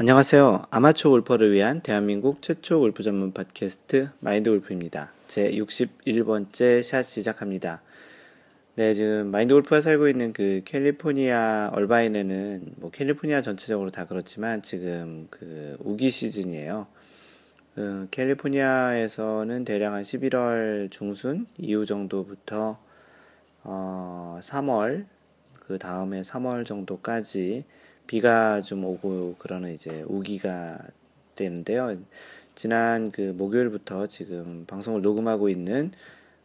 안녕하세요. 아마추어 골퍼를 위한 대한민국 최초 골프 전문 팟캐스트 마인드 골프입니다. 제 61번째 샷 시작합니다. 네, 지금 마인드 골프가 살고 있는 그 캘리포니아 얼바인에는 뭐 캘리포니아 전체적으로 다 그렇지만 지금 그 우기 시즌이에요. 그 캘리포니아에서는 대략 한 11월 중순 이후 정도부터 어 3월 그 다음에 3월 정도까지 비가 좀 오고 그러는 이제 우기가 되는데요. 지난 그 목요일부터 지금 방송을 녹음하고 있는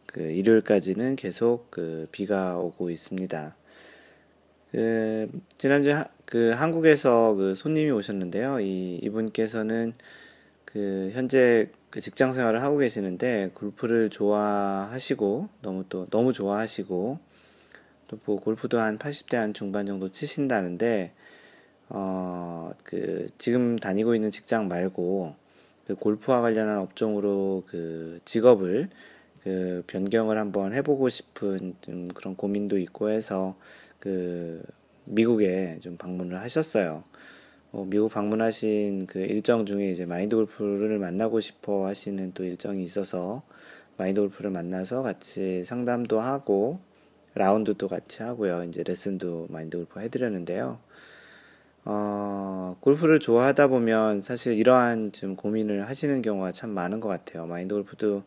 그 일요일까지는 계속 그 비가 오고 있습니다. 그 지난주 하, 그 한국에서 그 손님이 오셨는데요. 이 이분께서는 그 현재 그 직장 생활을 하고 계시는데 골프를 좋아하시고 너무 또 너무 좋아하시고 또 뭐 골프도 한 80대 한 중반 정도 치신다는데 어, 그, 지금 다니고 있는 직장 말고, 그 골프와 관련한 업종으로 그 직업을 그 변경을 한번 해보고 싶은 좀 그런 고민도 있고 해서 그 미국에 좀 방문을 하셨어요. 어, 미국 방문하신 그 일정 중에 이제 마인드 골프를 만나고 싶어 하시는 또 일정이 있어서 마인드 골프를 만나서 같이 상담도 하고 라운드도 같이 하고요. 이제 레슨도 마인드 골프 해드렸는데요. 어, 골프를 좋아하다 보면 사실 이러한 좀 고민을 하시는 경우가 참 많은 것 같아요. 마인드 골프도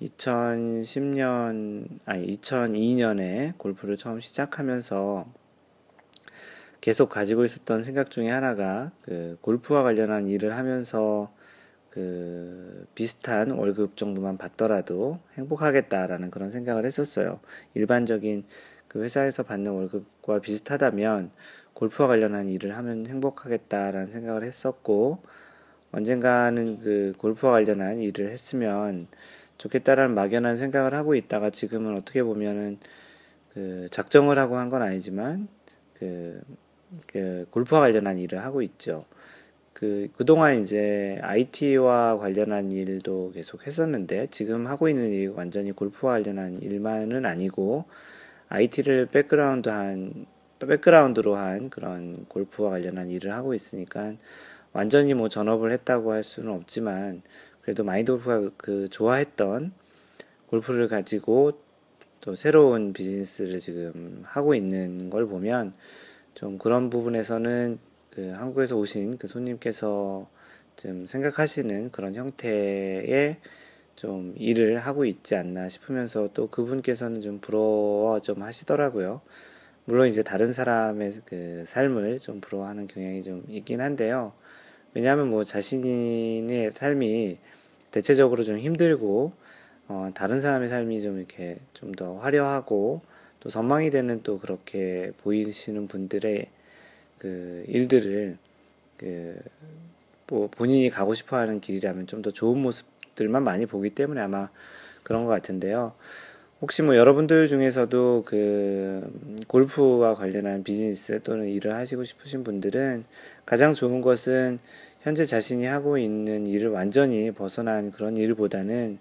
2010년, 아니, 2002년에 골프를 처음 시작하면서 계속 가지고 있었던 생각 중에 하나가 그 골프와 관련한 일을 하면서 그 비슷한 월급 정도만 받더라도 행복하겠다라는 그런 생각을 했었어요. 일반적인 그 회사에서 받는 월급과 비슷하다면 골프와 관련한 일을 하면 행복하겠다라는 생각을 했었고 언젠가는 그 골프와 관련한 일을 했으면 좋겠다라는 막연한 생각을 하고 있다가 지금은 어떻게 보면은 그 작정을 하고 한 건 아니지만 그, 그 골프와 관련한 일을 하고 있죠. 그 그동안 이제 IT와 관련한 일도 계속 했었는데 지금 하고 있는 일이 완전히 골프와 관련한 일만은 아니고 IT를 백그라운드 한 백그라운드로 한 그런 골프와 관련한 일을 하고 있으니까 완전히 뭐 전업을 했다고 할 수는 없지만 그래도 마인드 골프가 그 좋아했던 골프를 가지고 또 새로운 비즈니스를 지금 하고 있는 걸 보면 좀 그런 부분에서는 그 한국에서 오신 그 손님께서 좀 생각하시는 그런 형태의 좀 일을 하고 있지 않나 싶으면서 또 그분께서는 좀 부러워 좀 하시더라고요. 물론 이제 다른 사람의 그 삶을 좀 부러워하는 경향이 좀 있긴 한데요. 왜냐하면 뭐 자신의 삶이 대체적으로 좀 힘들고 어, 다른 사람의 삶이 좀 이렇게 좀 더 화려하고 또 전망이 되는 또 그렇게 보이시는 분들의 그 일들을 그 뭐 본인이 가고 싶어하는 길이라면 좀 더 좋은 모습들만 많이 보기 때문에 아마 그런 것 같은데요. 혹시 뭐 여러분들 중에서도 그 골프와 관련한 비즈니스 또는 일을 하시고 싶으신 분들은 가장 좋은 것은 현재 자신이 하고 있는 일을 완전히 벗어난 그런 일보다는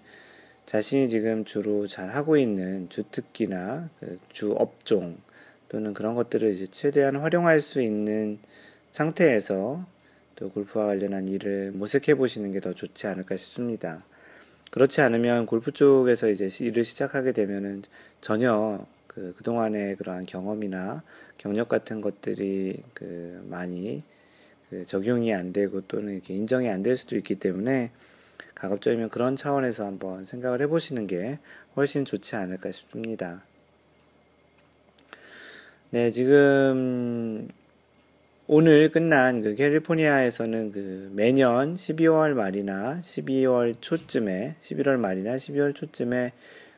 자신이 지금 주로 잘 하고 있는 주특기나 그 주 업종 또는 그런 것들을 이제 최대한 활용할 수 있는 상태에서 또 골프와 관련한 일을 모색해 보시는 게 더 좋지 않을까 싶습니다. 그렇지 않으면 골프 쪽에서 이제 일을 시작하게 되면은 전혀 그, 그동안의 그러한 경험이나 경력 같은 것들이 그 많이 그 적용이 안 되고 또는 이렇게 인정이 안 될 수도 있기 때문에 가급적이면 그런 차원에서 한번 생각을 해보시는 게 훨씬 좋지 않을까 싶습니다. 네, 지금 오늘 끝난 그 캘리포니아에서는 그 매년 12월 말이나 12월 초쯤에 11월 말이나 12월 초쯤에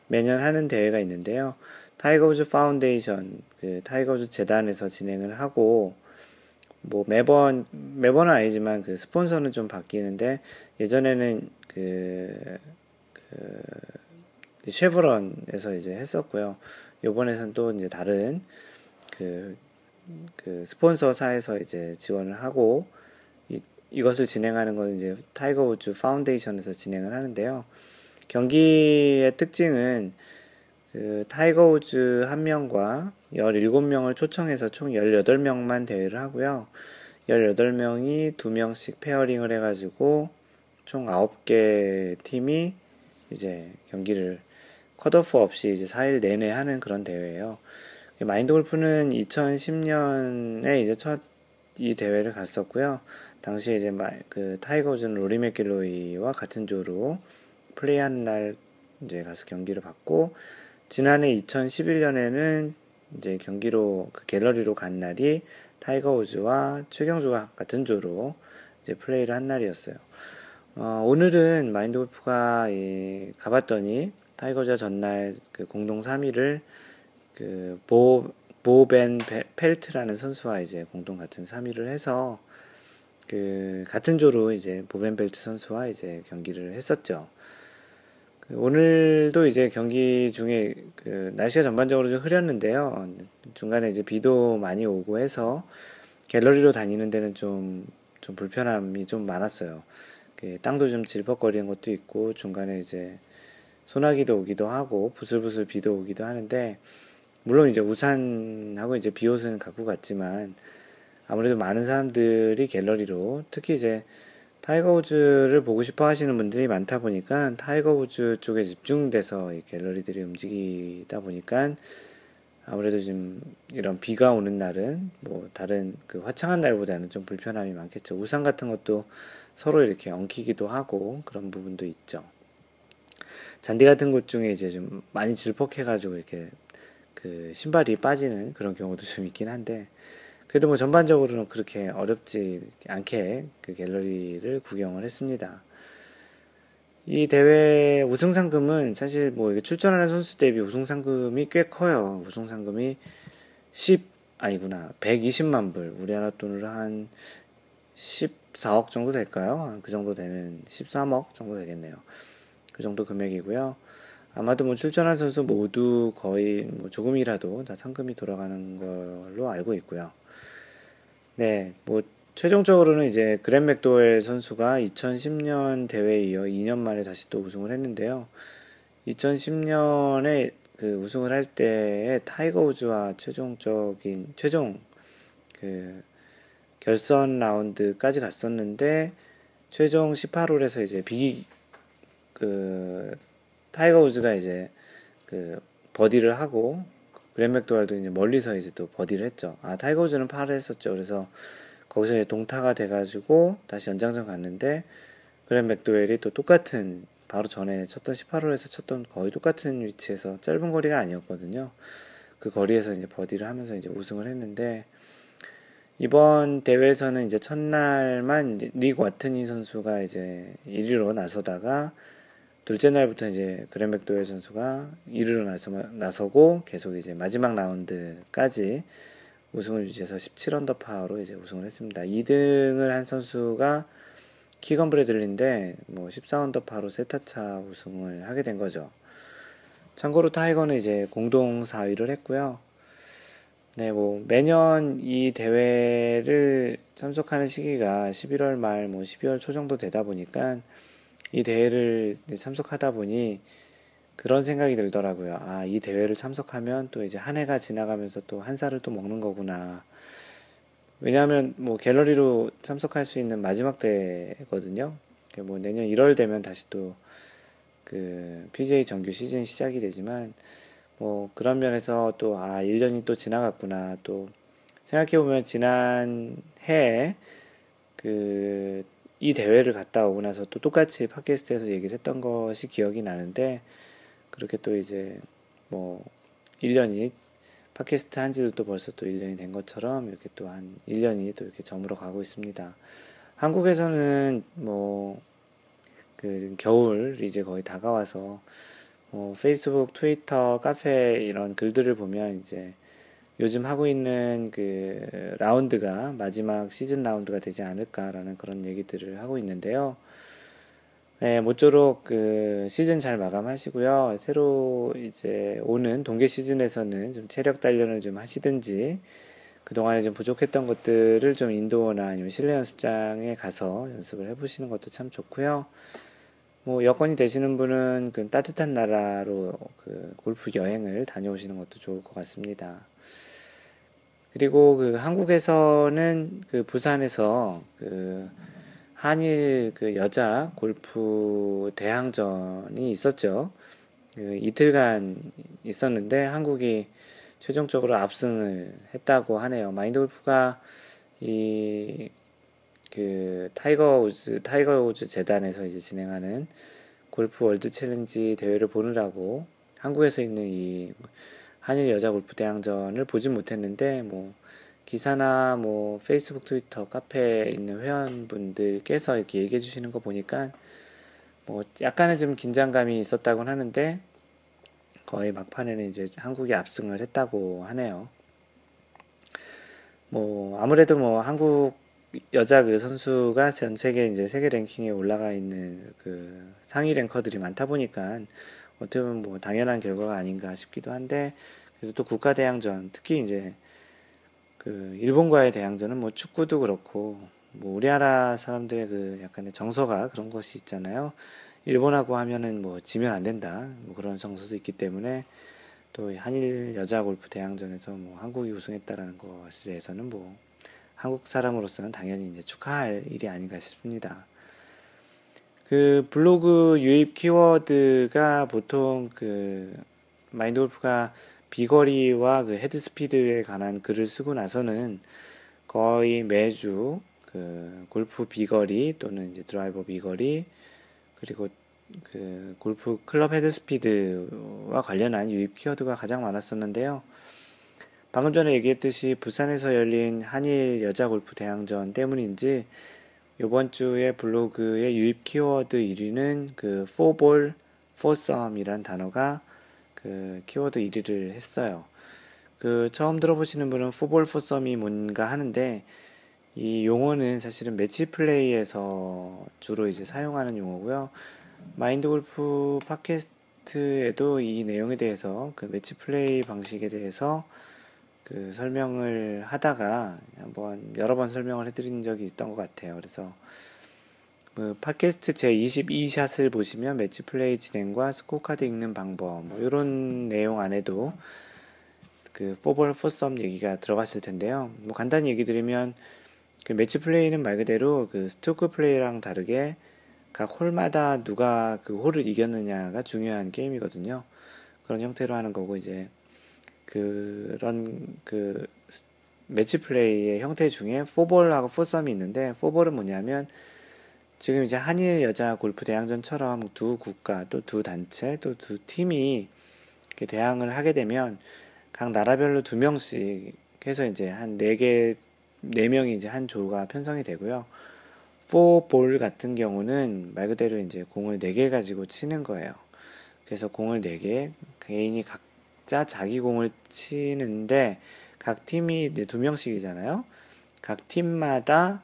매년 하는 대회가 있는데요. 타이거우즈 파운데이션 그 타이거우즈 재단에서 진행을 하고 뭐 매번 매번은 아니지만 그 스폰서는 좀 바뀌는데 예전에는 그, 그 쉐브론에서 이제 했었고요. 요번에는 또 이제 다른 그 그 스폰서사에서 이제 지원을 하고 이, 이것을 진행하는 것은 이제 타이거 우즈 파운데이션에서 진행을 하는데요. 경기의 특징은 그 타이거 우즈 한 명과 17명을 초청해서 총 18명만 대회를 하고요. 18명이 2명씩 pairing을 해가지고 총 9개 팀이 이제 경기를 컷오프 없이 이제 4일 내내 하는 그런 대회예요. 마인드 골프는 2010년에 이제 첫 이 대회를 갔었고요. 당시에 이제 그 타이거 우즈는 로리 맥길로이와 같은 조로 플레이한 날 이제 가서 경기를 봤고 지난해 2011년에는 이제 경기로 그 갤러리로 간 날이 타이거 우즈와 최경주가 같은 조로 이제 플레이를 한 날이었어요. 어, 오늘은 마인드 골프가 예, 가봤더니 타이거가 전날 그 공동 3위를 그 보, 보벤 펠트라는 선수와 이제 공동 같은 3위를 해서 그 같은 조로 이제 보벤 펠트 선수와 이제 경기를 했었죠. 그 오늘도 이제 경기 중에 그 날씨가 전반적으로 좀 흐렸는데요. 중간에 이제 비도 많이 오고 해서 갤러리로 다니는 데는 좀, 좀 불편함이 좀 많았어요. 그 땅도 좀 질퍽거리는 것도 있고 중간에 이제 소나기도 오기도 하고 부슬부슬 비도 오기도 하는데 물론 이제 우산하고 이제 비옷은 갖고 갔지만 아무래도 많은 사람들이 갤러리로 특히 이제 타이거 우즈를 보고 싶어 하시는 분들이 많다 보니까 타이거 우즈 쪽에 집중돼서 이 갤러리들이 움직이다 보니까 아무래도 좀 이런 비가 오는 날은 뭐 다른 그 화창한 날보다는 좀 불편함이 많겠죠. 우산 같은 것도 서로 이렇게 엉키기도 하고 그런 부분도 있죠. 잔디 같은 곳 중에 이제 좀 많이 질퍽해가지고 이렇게 그 신발이 빠지는 그런 경우도 좀 있긴 한데 그래도 뭐 전반적으로는 그렇게 어렵지 않게 그 갤러리를 구경을 했습니다. 이 대회 우승 상금은 사실 뭐 출전하는 선수 대비 우승 상금이 꽤 커요. 우승 상금이 10 아니구나 120만 불 우리나라 돈으로 한 14억 정도 될까요? 그 정도 되는 13억 정도 되겠네요. 그 정도 금액이고요. 아마도 뭐 출전한 선수 모두 거의 뭐 조금이라도 다 상금이 돌아가는 걸로 알고 있고요. 네, 뭐 최종적으로는 이제 그랜 맥도웰 선수가 2010년 대회에 이어 2년 만에 다시 또 우승을 했는데요. 2010년에 그 우승을 할 때에 타이거 우즈와 최종적인 최종 그 결선 라운드까지 갔었는데 최종 18홀에서 이제 비그 타이거 우즈가 이제 그 버디를 하고 그랜 맥도웰도 이제 멀리서 이제 또 버디를 했죠. 아 타이거 우즈는 파를 했었죠. 그래서 거기서 이제 동타가 돼가지고 다시 연장전 갔는데 그랜 맥도웰이 또 똑같은 바로 전에 쳤던 18홀에서 쳤던 거의 똑같은 위치에서 짧은 거리가 아니었거든요. 그 거리에서 이제 버디를 하면서 이제 우승을 했는데 이번 대회에서는 이제 첫날만 닉 와트니 선수가 이제 1위로 나서다가 둘째 날부터 이제 그랜 맥도웰 선수가 1위로 나서, 나서고 계속 이제 마지막 라운드까지 우승을 유지해서 17언더파로 이제 우승을 했습니다. 2등을 한 선수가 키건 브래들리인데 뭐 14언더파로 세타차 우승을 하게 된 거죠. 참고로 타이거는 이제 공동 4위를 했고요. 네, 뭐 매년 이 대회를 참석하는 시기가 11월 말, 뭐 12월 초 정도 되다 보니까 이 대회를 참석하다 보니 그런 생각이 들더라고요. 아, 이 대회를 참석하면 또 이제 한 해가 지나가면서 또 한 살을 또 먹는 거구나. 왜냐하면 뭐 갤러리로 참석할 수 있는 마지막 대회거든요. 뭐 내년 1월 되면 다시 또 그 PJ 정규 시즌 시작이 되지만 뭐 그런 면에서 또 아 1년이 또 지나갔구나 또 생각해 보면 지난 해에 그 이 대회를 갔다 오고 나서 또 똑같이 팟캐스트에서 얘기를 했던 것이 기억이 나는데 그렇게 또 이제 뭐 1년이 팟캐스트 한 지도 또 벌써 또 1년이 된 것처럼 이렇게 또 한 1년이 또 이렇게 저물어 가고 있습니다. 한국에서는 뭐 그 겨울 이제 거의 다가와서 뭐 페이스북, 트위터, 카페 이런 글들을 보면 이제 요즘 하고 있는 그 라운드가 마지막 시즌 라운드가 되지 않을까라는 그런 얘기들을 하고 있는데요. 네, 모쪼록 그 시즌 잘 마감하시고요. 새로 이제 오는 동계 시즌에서는 좀 체력 단련을 좀 하시든지 그동안에 좀 부족했던 것들을 좀 인도어나 아니면 실내 연습장에 가서 연습을 해보시는 것도 참 좋고요. 뭐 여건이 되시는 분은 그 따뜻한 나라로 그 골프 여행을 다녀오시는 것도 좋을 것 같습니다. 그리고 그 한국에서는 그 부산에서 그 한일 그 여자 골프 대항전이 있었죠. 그 이틀간 있었는데 한국이 최종적으로 압승을 했다고 하네요. 마인드 골프가 이 그 타이거 우즈 타이거 우즈 재단에서 이제 진행하는 골프 월드 챌린지 대회를 보느라고 한국에서 있는 이 한일 여자 골프 대항전을 보진 못했는데 뭐 기사나 뭐 페이스북, 트위터, 카페에 있는 회원분들께서 이렇게 얘기해 주시는 거 보니까 뭐 약간은 좀 긴장감이 있었다고 하는데 거의 막판에는 이제 한국이 압승을 했다고 하네요. 뭐 아무래도 뭐 한국 여자 그 선수가 전 세계 이제 세계 랭킹에 올라가 있는 그 상위 랭커들이 많다 보니까 어떻게 보면 뭐 당연한 결과가 아닌가 싶기도 한데 그래도 또 국가 대항전 특히 이제 그 일본과의 대항전은 뭐 축구도 그렇고 뭐 우리나라 사람들의 그 약간의 정서가 그런 것이 있잖아요. 일본하고 하면은 뭐 지면 안 된다 뭐 그런 정서도 있기 때문에 또 한일 여자 골프 대항전에서 뭐 한국이 우승했다라는 것에 대해서는 뭐 한국 사람으로서는 당연히 이제 축하할 일이 아닌가 싶습니다. 그 블로그 유입 키워드가 보통 그 마인드 골프가 비거리와 그 헤드 스피드에 관한 글을 쓰고 나서는 거의 매주 그 골프 비거리 또는 이제 드라이버 비거리 그리고 그 골프 클럽 헤드 스피드와 관련한 유입 키워드가 가장 많았었는데요. 방금 전에 얘기했듯이 부산에서 열린 한일 여자 골프 대항전 때문인지 이번 주에 블로그의 유입 키워드 1위는 그 4볼 4썸이란 단어가 그 키워드 1위를 했어요. 그 처음 들어보시는 분은 4볼 4썸이 뭔가 하는데 이 용어는 사실은 매치 플레이에서 주로 이제 사용하는 용어고요. 마인드 골프 팟캐스트에도 이 내용에 대해서 그 매치 플레이 방식에 대해서 그 설명을 하다가 한번 여러 번 설명을 해드린 적이 있던 것 같아요. 그래서 그 팟캐스트 제 22샷을 보시면 매치 플레이 진행과 스코어 카드 읽는 방법 뭐 이런 내용 안에도 그 포볼 포썸 얘기가 들어갔을 텐데요. 뭐 간단히 얘기 드리면 그 매치 플레이는 말 그대로 그 스트로크 플레이랑 다르게 각 홀마다 누가 그 홀을 이겼느냐가 중요한 게임이거든요. 그런 형태로 하는 거고 이제 그런 그 매치 플레이의 형태 중에 포볼하고 포썸이 있는데 포볼은 뭐냐면 지금 이제 한일 여자 골프 대항전처럼 두 국가 또 두 단체 또 두 팀이 대항을 하게 되면 각 나라별로 두 명씩 해서 이제 한 네 개, 네 명이 이제 한 조가 편성이 되고요. 포볼 같은 경우는 말 그대로 이제 공을 네 개 가지고 치는 거예요. 그래서 공을 네 개, 개인이 각 각자 자기 공을 치는데 각 팀이 두 명씩이잖아요. 각 팀마다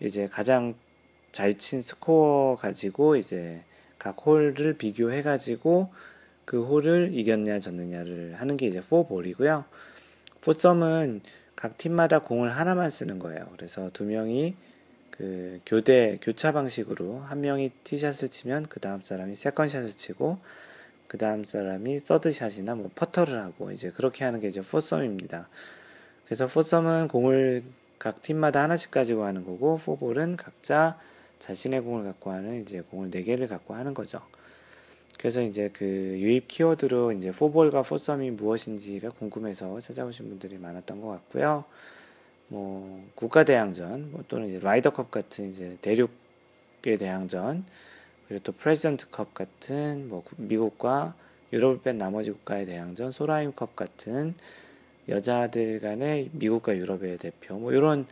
이제 가장 잘 친 스코어 가지고 이제 각 홀을 비교해 가지고 그 홀을 이겼냐 졌느냐를 하는 게 이제 4볼이고요. 포썸은 각 팀마다 공을 하나만 쓰는 거예요. 그래서 두 명이 그 교대 교차 방식으로 한 명이 티샷을 치면 그 다음 사람이 second shot을 치고 그 다음 사람이 서드샷이나 뭐 퍼터를 하고 이제 그렇게 하는 게 이제 포썸입니다. 그래서 포썸은 공을 각 팀마다 하나씩 가지고 하는 거고 포볼은 각자 자신의 공을 갖고 하는 이제 공을 네 개를 갖고 하는 거죠. 그래서 이제 그 유입 키워드로 이제 포볼과 포썸이 무엇인지가 궁금해서 찾아오신 분들이 많았던 것 같고요. 뭐 국가 대항전 뭐 또는 이제 라이더컵 같은 이제 대륙의 대항전 그리고 또 프레젠트컵 같은 뭐 미국과 유럽을 뺀 나머지 국가의 대항전, 소라임컵 같은 여자들 간의 미국과 유럽의 대표 뭐 이런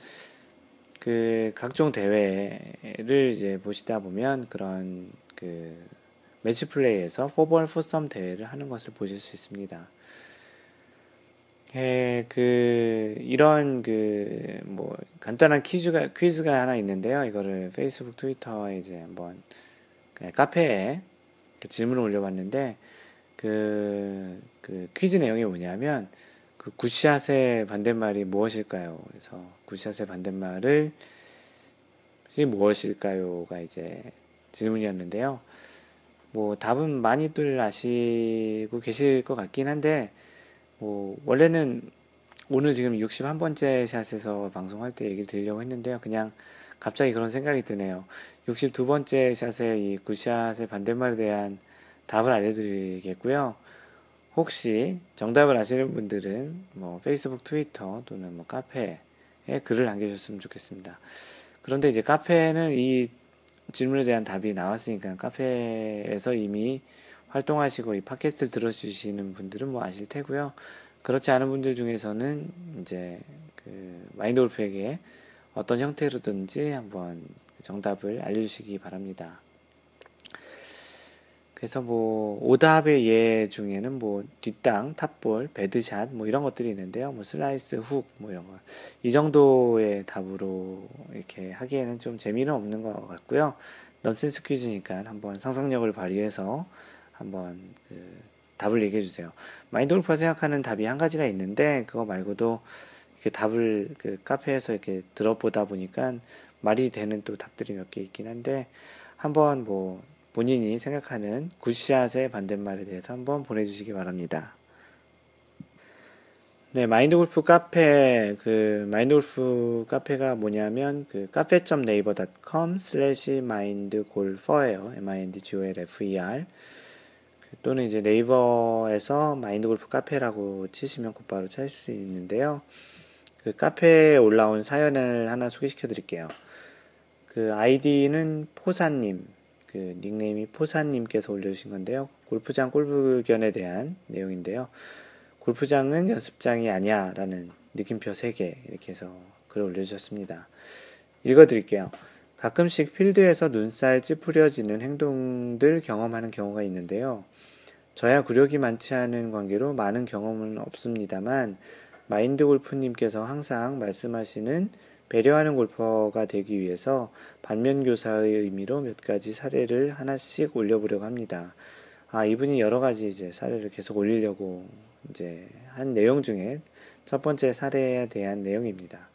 그 각종 대회를 이제 보시다 보면 그런 그 매치 플레이에서 포볼 포썸 대회를 하는 것을 보실 수 있습니다. 예, 그 이런 그 뭐 간단한 퀴즈가 퀴즈가 하나 있는데요. 이거를 페이스북, 트위터에 이제 한번 네, 카페에 그 질문을 올려봤는데 그, 그 퀴즈 내용이 뭐냐면 그 굿샷의 반대말이 무엇일까요? 그래서 굿샷의 반대말을 무엇일까요가 이제 질문이었는데요. 뭐 답은 많이들 아시고 계실 것 같긴 한데 뭐 원래는 오늘 지금 61번째 샷에서 방송할 때 얘기를 드리려고 했는데요. 그냥 갑자기 그런 생각이 드네요. 62번째 샷의 이 굿샷의 반대말에 대한 답을 알려드리겠고요. 혹시 정답을 아시는 분들은 뭐 페이스북, 트위터 또는 뭐 카페에 글을 남겨주셨으면 좋겠습니다. 그런데 이제 카페는 이 질문에 대한 답이 나왔으니까 카페에서 이미 활동하시고 이 팟캐스트를 들어주시는 분들은 뭐 아실 테고요. 그렇지 않은 분들 중에서는 이제 그 마인드 골프에게 어떤 형태로든지 한번 정답을 알려주시기 바랍니다. 그래서 뭐 오답의 예 중에는 뭐 뒷땅, top ball, bad shot 뭐 이런 것들이 있는데요. 뭐 슬라이스, 훅 뭐 이런 거. 이 정도의 답으로 이렇게 하기에는 좀 재미는 없는 것 같고요. 넌센스 퀴즈니까 한번 상상력을 발휘해서 한번 그 답을 얘기해 주세요. 마인드 골프가 생각하는 답이 한 가지가 있는데 그거 말고도 이렇게 답을 그 카페에서 이렇게 들어보다 보니까 말이 되는 또 답들이 몇 개 있긴 한데 한번 뭐 본인이 생각하는 굿샷의 반대말에 대해서 한번 보내주시기 바랍니다. 네, 마인드 골프 카페, 그, 마인드 골프 카페가 뭐냐면, 그, cafe.naver.com 슬래시 마인드 골퍼예요. M-I-N-D-G-O-L-F-E-R. 그 또는 이제 네이버에서 마인드 골프 카페라고 치시면 곧바로 찾을 수 있는데요. 그 카페에 올라온 사연을 하나 소개시켜 드릴게요. 그 아이디는 포사님, 그 닉네임이 포사님께서 올려주신 건데요. 골프장 골프견에 대한 내용인데요. 골프장은 연습장이 아니야 라는 느낌표 3개 이렇게 해서 글을 올려주셨습니다. 읽어 드릴게요. 가끔씩 필드에서 눈살 찌푸려지는 행동들 경험하는 경우가 있는데요. 저야 구력이 많지 않은 관계로 많은 경험은 없습니다만 마인드 골프님께서 항상 말씀하시는 배려하는 골퍼가 되기 위해서 반면교사의 의미로 몇 가지 사례를 하나씩 올려보려고 합니다. 아, 이분이 여러 가지 이제 사례를 계속 올리려고 이제 한 내용 중에 첫 번째 사례에 대한 내용입니다.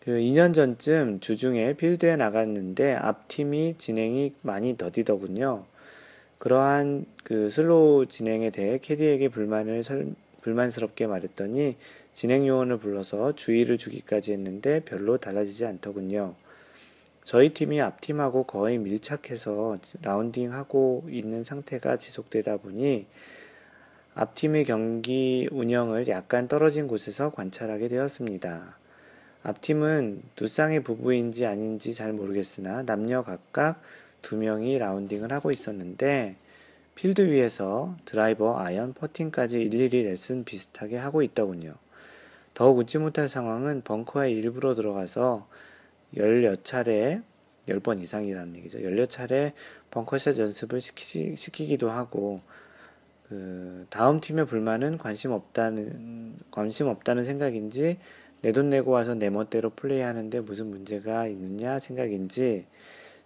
그 2년 전쯤 주중에 필드에 나갔는데 앞팀이 진행이 많이 더디더군요. 그러한 그 slow 진행에 대해 캐디에게 불만을 설, 불만스럽게 말했더니 진행 요원을 불러서 주의를 주기까지 했는데 별로 달라지지 않더군요. 저희 팀이 앞팀하고 거의 밀착해서 라운딩하고 있는 상태가 지속되다 보니 앞팀의 경기 운영을 약간 떨어진 곳에서 관찰하게 되었습니다. 앞팀은 두 쌍의 부부인지 아닌지 잘 모르겠으나 남녀 각각 두 명이 라운딩을 하고 있었는데 필드 위에서 드라이버, 아이언, 퍼팅까지 일일이 레슨 비슷하게 하고 있더군요. 더욱 웃지 못할 상황은 벙커에 일부러 들어가서 열여 차례, 열 번 이상이라는 얘기죠. 열여 차례 벙커샷 연습을 시키, 시키기도 하고, 그, 다음 팀의 불만은 관심 없다는, 관심 없다는 생각인지, 내 돈 내고 와서 내 멋대로 플레이하는데 무슨 문제가 있느냐 생각인지,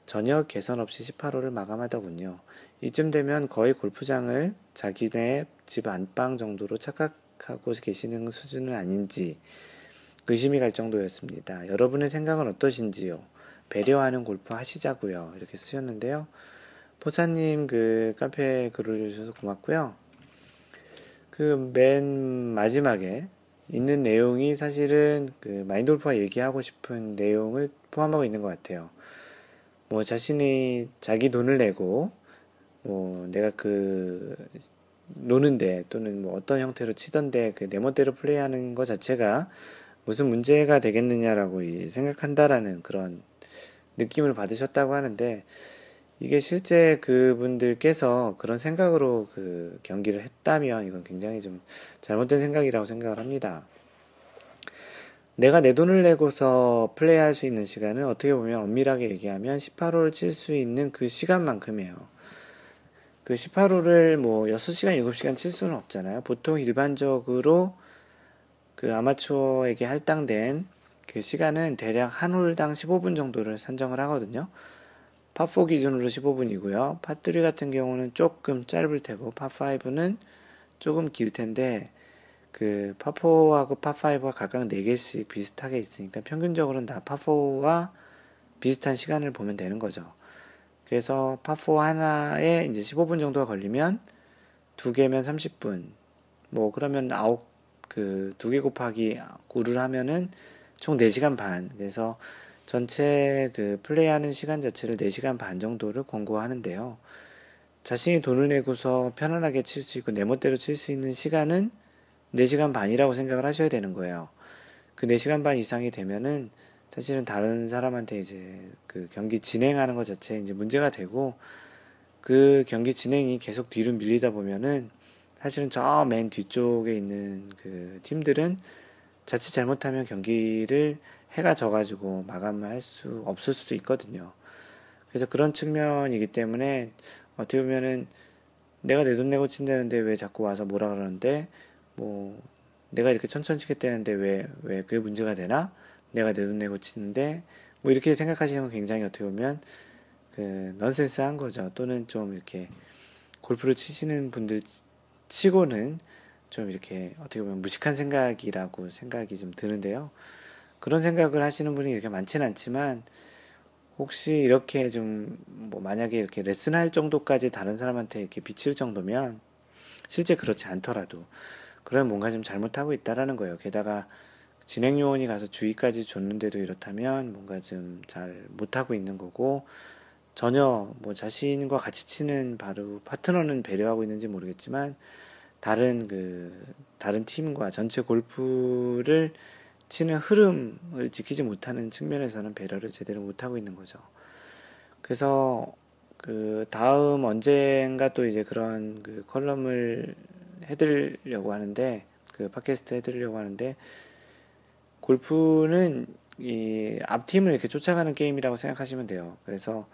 전혀 개선 없이 18호를 마감하더군요. 이쯤 되면 거의 골프장을 자기네 집 안방 정도로 착각, 생각하고 계시는 수준은 아닌지 의심이 갈 정도였습니다. 여러분의 생각은 어떠신지요? 배려하는 골프 하시자고요. 이렇게 쓰셨는데요. 포사님 그 카페 글을 올려주셔서 고맙고요. 그 맨 마지막에 있는 내용이 사실은 그 마인드 골프가 얘기하고 싶은 내용을 포함하고 있는 것 같아요. 뭐 자신이 자기 돈을 내고 뭐 내가 그 노는데 또는 뭐 어떤 형태로 치던데 그 내 멋대로 플레이하는 것 자체가 무슨 문제가 되겠느냐라고 생각한다라는 그런 느낌을 받으셨다고 하는데 이게 실제 그분들께서 그런 생각으로 그 경기를 했다면 이건 굉장히 좀 잘못된 생각이라고 생각을 합니다. 내가 내 돈을 내고서 플레이할 수 있는 시간은 어떻게 보면 엄밀하게 얘기하면 18홀을 칠수 있는 그 시간만큼이에요. 그 18호를 뭐 6시간, 7시간 칠 수는 없잖아요. 보통 일반적으로 그 아마추어에게 할당된 그 시간은 대략 한 홀당 15분 정도를 산정을 하거든요. 파4 기준으로 15분이고요. 파3 같은 경우는 조금 짧을 테고, 파5는 조금 길 텐데, 그 파4하고 파5가 각각 4개씩 비슷하게 있으니까 평균적으로는 다 파4와 비슷한 시간을 보면 되는 거죠. 그래서 파4 하나에 이제 15분 정도가 걸리면 두 개면 30분. 뭐 그러면 아홉 그 두 개 곱하기 9를 하면은 총 4시간 반. 그래서 전체 그 플레이하는 시간 자체를 4시간 반 정도를 권고하는데요. 자신이 돈을 내고서 편안하게 칠 수 있고 내 멋대로 칠 수 있는 시간은 4시간 반이라고 생각을 하셔야 되는 거예요. 그 4시간 반 이상이 되면은 사실은 다른 사람한테 이제 그 경기 진행하는 것 자체에 이제 문제가 되고 그 경기 진행이 계속 뒤로 밀리다 보면은 사실은 저 맨 뒤쪽에 있는 그 팀들은 자칫 잘못하면 경기를 해가 져가지고 마감을 할수 없을 수도 있거든요. 그래서 그런 측면이기 때문에 어떻게 보면은 내가 내 돈 내고 친다는데 왜 자꾸 와서 뭐라 그러는데 뭐 내가 이렇게 천천히 치겠다는데 왜 왜 그게 문제가 되나? 내가 내 돈 내고 치는데 뭐 이렇게 생각하시는 건 굉장히 어떻게 보면 그 넌센스한 거죠. 또는 좀 이렇게 골프를 치시는 분들 치고는 좀 이렇게 어떻게 보면 무식한 생각이라고 생각이 좀 드는데요. 그런 생각을 하시는 분이 이렇게 많지는 않지만 혹시 이렇게 좀 뭐 만약에 이렇게 레슨할 정도까지 다른 사람한테 이렇게 비칠 정도면 실제 그렇지 않더라도 그러면 뭔가 좀 잘못하고 있다라는 거예요. 게다가 진행 요원이 가서 주의까지 줬는데도 이렇다면 뭔가 좀 잘 못하고 있는 거고 전혀 뭐 자신과 같이 치는 바로 파트너는 배려하고 있는지 모르겠지만 다른 그 다른 팀과 전체 골프를 치는 흐름을 지키지 못하는 측면에서는 배려를 제대로 못하고 있는 거죠. 그래서 그 다음 언젠가 또 이제 그런 그 컬럼을 해드리려고 하는데 그 팟캐스트 해드리려고 하는데 골프는 이 앞팀을 이렇게 쫓아가는 게임이라고 생각하시면 돼요. 그래서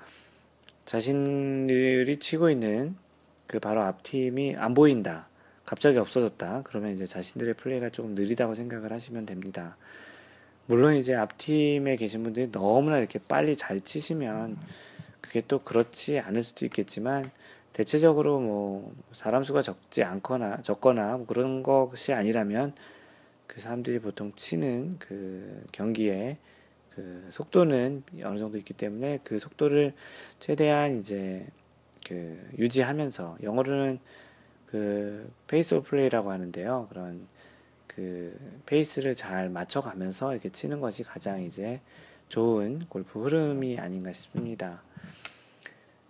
자신들이 치고 있는 그 바로 앞팀이 안 보인다. 갑자기 없어졌다. 그러면 이제 자신들의 플레이가 조금 느리다고 생각을 하시면 됩니다. 물론 이제 앞팀에 계신 분들이 너무나 이렇게 빨리 잘 치시면 그게 또 그렇지 않을 수도 있겠지만 대체적으로 뭐 사람 수가 적지 않거나 적거나 뭐 그런 것이 아니라면 그 사람들이 보통 치는 그 경기에 그 속도는 어느 정도 있기 때문에 그 속도를 최대한 이제 그 유지하면서 영어로는 그 pace of play라고 하는데요. 그런 그 페이스를 잘 맞춰가면서 이렇게 치는 것이 가장 이제 좋은 골프 흐름이 아닌가 싶습니다.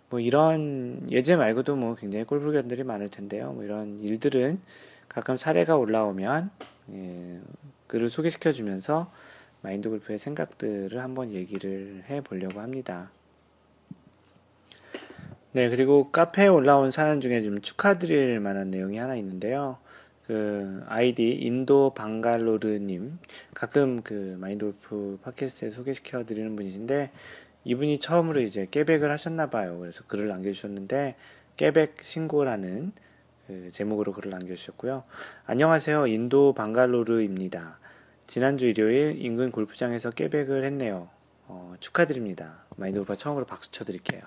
뭐 이런 예제 말고도 뭐 굉장히 꼴불견들이 많을 텐데요. 뭐 이런 일들은 가끔 사례가 올라오면 예, 글을 소개시켜 주면서 마인드 골프의 생각들을 한번 얘기를 해 보려고 합니다. 네, 그리고 카페에 올라온 사연 중에 좀 축하드릴 만한 내용이 하나 있는데요. 그 아이디 인도 방갈로르님 가끔 그 마인드골프 팟캐스트에 소개시켜 드리는 분이신데 이분이 처음으로 이제 깨백을 하셨나 봐요. 그래서 글을 남겨주셨는데 깨백 신고라는 그 제목으로 글을 남겨주셨고요. 안녕하세요. 인도 방갈로르입니다. 지난주 일요일 인근 골프장에서 깨백을 했네요. 어, 축하드립니다. 마인드골프 처음으로 박수 쳐드릴게요.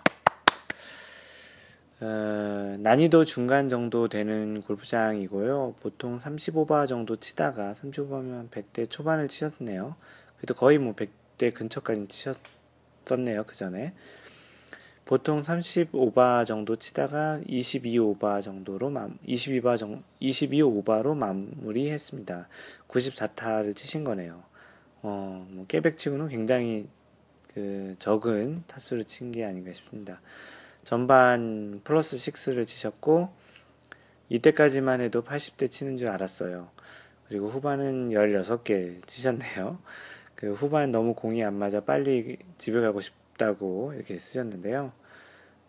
어, 난이도 중간 정도 되는 골프장이고요. 보통 35바 정도 치다가 35바면 100대 초반을 치셨네요. 그래도 거의 뭐 100대 근처까지 치셨었네요. 그 전에. 보통 35바 정도 치다가 22오바 정도로 마, 22바 정 22오바로 마무리했습니다. 94타를 치신 거네요. 어, 뭐 깨백치고는 굉장히 그 적은 타수를 친 게 아닌가 싶습니다. 전반 플러스 6를 치셨고 이때까지만 해도 80대 치는 줄 알았어요. 그리고 후반은 16개 치셨네요. 그 후반 너무 공이 안 맞아 빨리 집에 가고 싶 다고 이렇게 쓰셨는데요.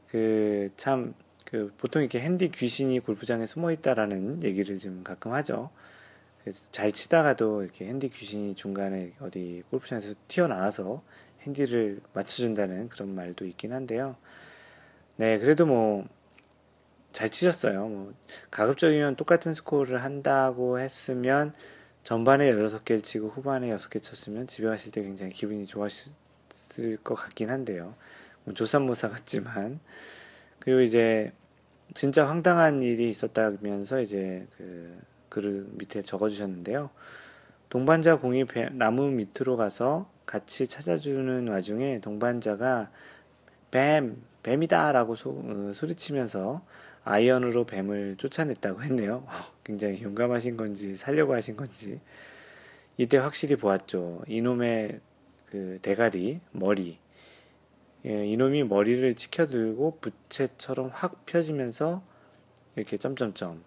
그 참 그 보통 이렇게 핸디 귀신이 골프장에 숨어 있다라는 얘기를 좀 가끔 하죠. 그래서 잘 치다가도 이렇게 핸디 귀신이 중간에 어디 골프장에서 튀어나와서 핸디를 맞춰준다는 그런 말도 있긴 한데요. 네, 그래도 뭐, 잘 치셨어요. 뭐, 가급적이면 똑같은 스코어를 한다고 했으면, 전반에 6개를 치고 후반에 6개 쳤으면 집에 가실 때 굉장히 기분이 좋 았을 것 같긴 한데요. 뭐 조산모사 같지만. 그리고 이제, 진짜 황당한 일이 있었다면서 이제 그 글을 밑에 적어주셨는데요. 동반자 공이 나무 밑으로 가서 같이 찾아주는 와중에 동반자가 뱀, 뱀이다! 라고 소, 어, 소리치면서 아이언으로 뱀을 쫓아냈다고 했네요. 굉장히 용감하신 건지 살려고 하신 건지 이때 확실히 보았죠. 이놈의 그 대가리 머리 예, 이놈이 머리를 치켜들고 부채처럼 확 펴지면서 이렇게 점점점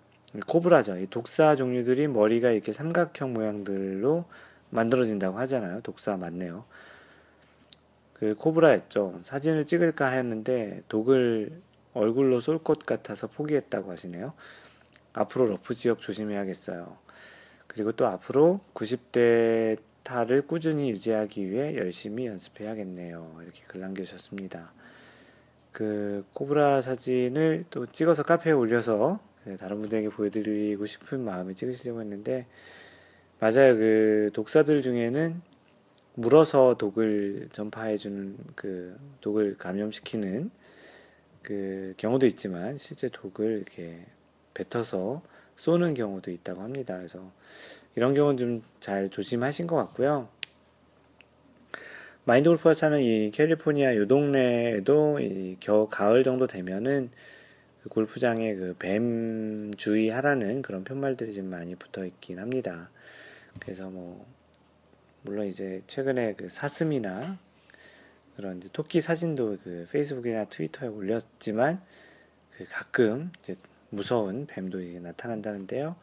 코브라죠. 이 독사 종류들이 머리가 이렇게 삼각형 모양들로 만들어진다고 하잖아요. 독사 맞네요. 그 코브라였죠. 사진을 찍을까 하였는데 독을 얼굴로 쏠 것 같아서 포기했다고 하시네요. 앞으로 러프 지역 조심해야겠어요. 그리고 또 앞으로 90대 타를 꾸준히 유지하기 위해 열심히 연습해야겠네요. 이렇게 글 남겨주셨습니다. 그 코브라 사진을 또 찍어서 카페에 올려서 그 다른 분들에게 보여드리고 싶은 마음에 찍으시려고 했는데 맞아요. 그 독사들 중에는 물어서 독을 전파해주는 그 독을 감염시키는 그 경우도 있지만 실제 독을 이렇게 뱉어서 쏘는 경우도 있다고 합니다. 그래서 이런 경우는 좀 잘 조심하신 것 같고요. 마인드 골프가 사는 이 캘리포니아 요 동네에도 이 겨, 가을 정도 되면은 그 골프장에 그 뱀 주의하라는 그런 편말들이 좀 많이 붙어 있긴 합니다. 그래서 뭐, 물론 이제 최근에 그 사슴이나 그런 토끼 사진도 그 페이스북이나 트위터에 올렸지만 그 가끔 무서운 뱀도 나타난다는데요.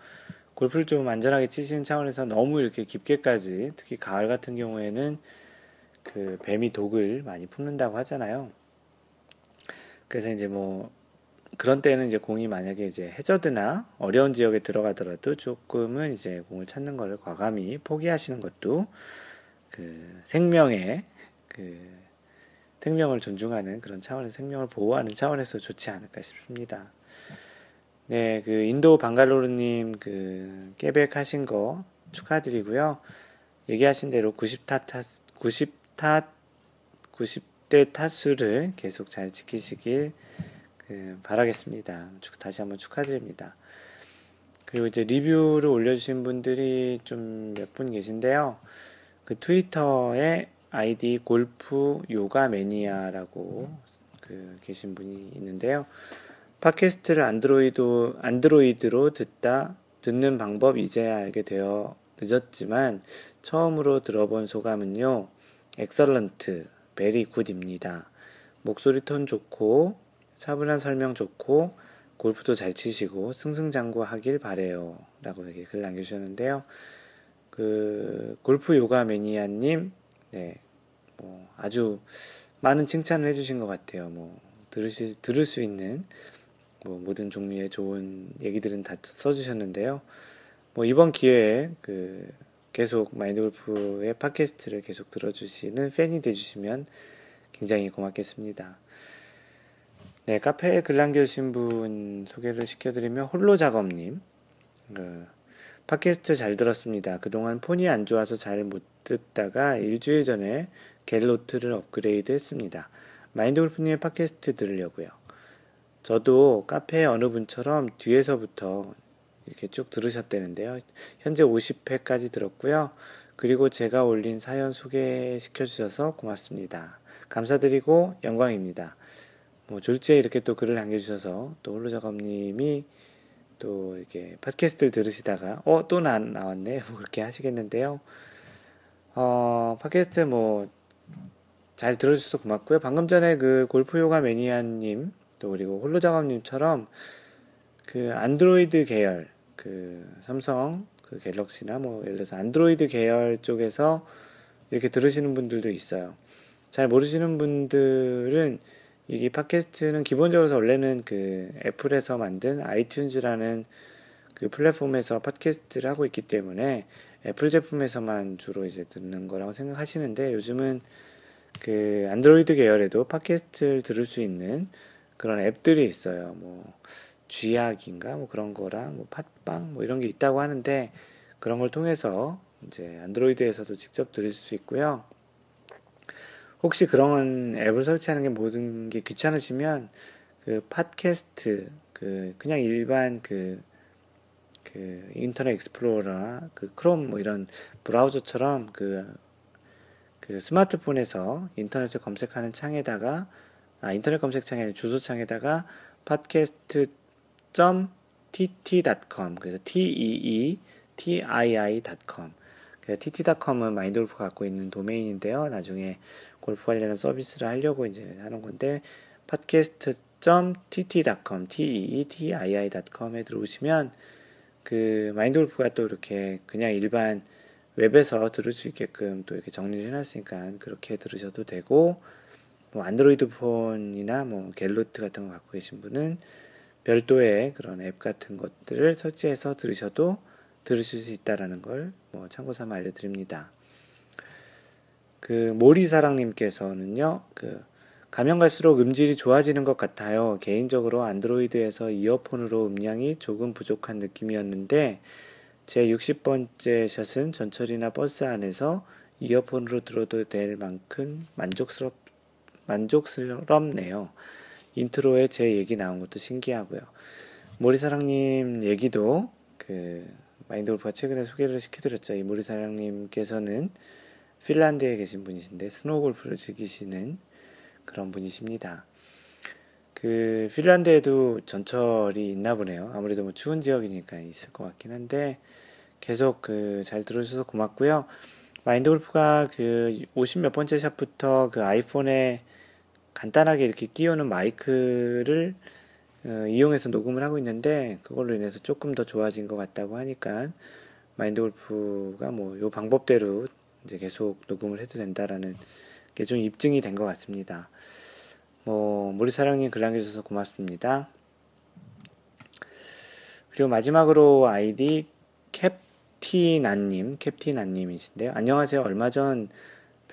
골프를 좀 안전하게 치시는 차원에서 너무 이렇게 깊게까지 특히 가을 같은 경우에는 그 뱀이 독을 많이 품는다고 하잖아요. 그래서 이제 뭐 그런 때는 이제 공이 만약에 이제 해저드나 어려운 지역에 들어가더라도 조금은 이제 공을 찾는 것을 과감히 포기하시는 것도 그 생명의 그 생명을 존중하는 그런 차원에서 생명을 보호하는 차원에서 좋지 않을까 싶습니다. 네, 그 인도 방갈로르님 그 깨백하신 거 축하드리고요. 얘기하신 대로 90타 타 90타 90대 타수를 계속 잘 지키시길 그 바라겠습니다. 다시 한번 축하드립니다. 그리고 이제 리뷰를 올려주신 분들이 좀 몇 분 계신데요. 그 트위터에 아이디 골프 요가 매니아라고 그 계신 분이 있는데요. 팟캐스트를 안드로이드, 안드로이드로 듣다, 듣는 방법 이제야 알게 되어 늦었지만 처음으로 들어본 소감은요. Excellent, very good입니다. 목소리 톤 좋고 차분한 설명 좋고 골프도 잘 치시고 승승장구 하길 바래요. 라고 이렇게 글 남겨주셨는데요. 그 골프 요가 매니아님, 네, 뭐 아주 많은 칭찬을 해주신 것 같아요. 뭐 들으실 들을 수 있는 뭐 모든 종류의 좋은 얘기들은 다 써주셨는데요. 뭐 이번 기회에 그 계속 마인드 골프의 팟캐스트를 계속 들어주시는 팬이 되주시면 굉장히 고맙겠습니다. 네, 카페에 글 남겨주신 분 소개를 시켜드리면 홀로 작업님. 그, 팟캐스트 잘 들었습니다. 그동안 폰이 안 좋아서 잘 못 듣다가 일주일 전에 갤로트를 업그레이드 했습니다. 마인드 골프님의 팟캐스트 들으려고요. 저도 카페 어느 분처럼 뒤에서부터 이렇게 쭉 들으셨다는데요. 현재 50회까지 들었고요. 그리고 제가 올린 사연 소개시켜 주셔서 고맙습니다. 감사드리고 영광입니다. 뭐 졸지에 이렇게 또 글을 남겨주셔서 또 홀로 작업님이 또 이렇게 팟캐스트를 들으시다가 어 또나 나왔네 뭐 그렇게 하시겠는데요. 어 팟캐스트 뭐 잘 들어주셔서 고맙고요. 방금 전에 그 골프 요가 매니아님 또 그리고 홀로 작업님처럼 그 안드로이드 계열 그 삼성 그 갤럭시나 뭐 예를 들어서 안드로이드 계열 쪽에서 이렇게 들으시는 분들도 있어요. 잘 모르시는 분들은 이게 팟캐스트는 기본적으로 원래는 그 애플에서 만든 아이튠즈라는 그 플랫폼에서 팟캐스트를 하고 있기 때문에 애플 제품에서만 주로 이제 듣는 거라고 생각하시는데 요즘은 그 안드로이드 계열에도 팟캐스트를 들을 수 있는 그런 앱들이 있어요. 뭐 쥐약인가 뭐 그런 거랑 뭐 팟빵 뭐 이런 게 있다고 하는데 그런 걸 통해서 이제 안드로이드에서도 직접 들을 수 있고요. 혹시 그런 앱을 설치하는 게 모든 게 귀찮으시면 그 팟캐스트 그 그냥 일반 그, 그 인터넷 익스플로러나 그 크롬 뭐 이런 브라우저처럼 그, 그 스마트폰에서 인터넷을 검색하는 창에다가 아, 인터넷 검색창에 주소창에다가 팟캐스트 tt.com 그래서 t-e-e tii.com 그래서 tt.com은 마인드골프가 갖고 있는 도메인인데요. 나중에 골프 관련한 서비스를 하려고 이제 하는 건데 팟캐스트.tt.com t-e-e-t-i-i.com에 들어오시면 그 마인드골프가 또 이렇게 그냥 일반 웹에서 들을 수 있게끔 또 이렇게 정리를 해놨으니까 그렇게 들으셔도 되고 뭐 안드로이드 폰이나 뭐 갤로트 같은 거 갖고 계신 분은 별도의 그런 앱 같은 것들을 설치해서 들으셔도 들으실 수 있다라는 걸 뭐 참고 삼아 알려드립니다. 그 모리사랑님께서는요, 그 가면 갈수록 음질이 좋아지는 것 같아요. 개인적으로 안드로이드에서 이어폰으로 음량이 조금 부족한 느낌이었는데 제 60번째 샷은 전철이나 버스 안에서 이어폰으로 들어도 될 만큼 만족스럽 만족스럽네요. 인트로에 제 얘기 나온 것도 신기하고요. 모리사랑님 얘기도 그 마인드 골프가 최근에 소개를 시켜드렸죠. 이 모리사랑님께서는 핀란드에 계신 분이신데 snow golf를 즐기시는 그런 분이십니다. 그 핀란드에도 전철이 있나 보네요. 아무래도 뭐 추운 지역이니까 있을 것 같긴 한데 계속 그 잘 들어주셔서 고맙고요. 마인드 골프가 그 50 몇 번째 샷부터 그 아이폰에 간단하게 이렇게 끼우는 마이크를 어, 이용해서 녹음을 하고 있는데 그걸로 인해서 조금 더 좋아진 것 같다고 하니까 마인드 골프가 뭐 요 방법대로 이제 계속 녹음을 해도 된다라는 게 좀 입증이 된 것 같습니다. 뭐 모리사랑님 글 남겨주셔서 고맙습니다. 그리고 마지막으로 아이디 캡티난님, 캡티난님이신데요. 안녕하세요. 얼마 전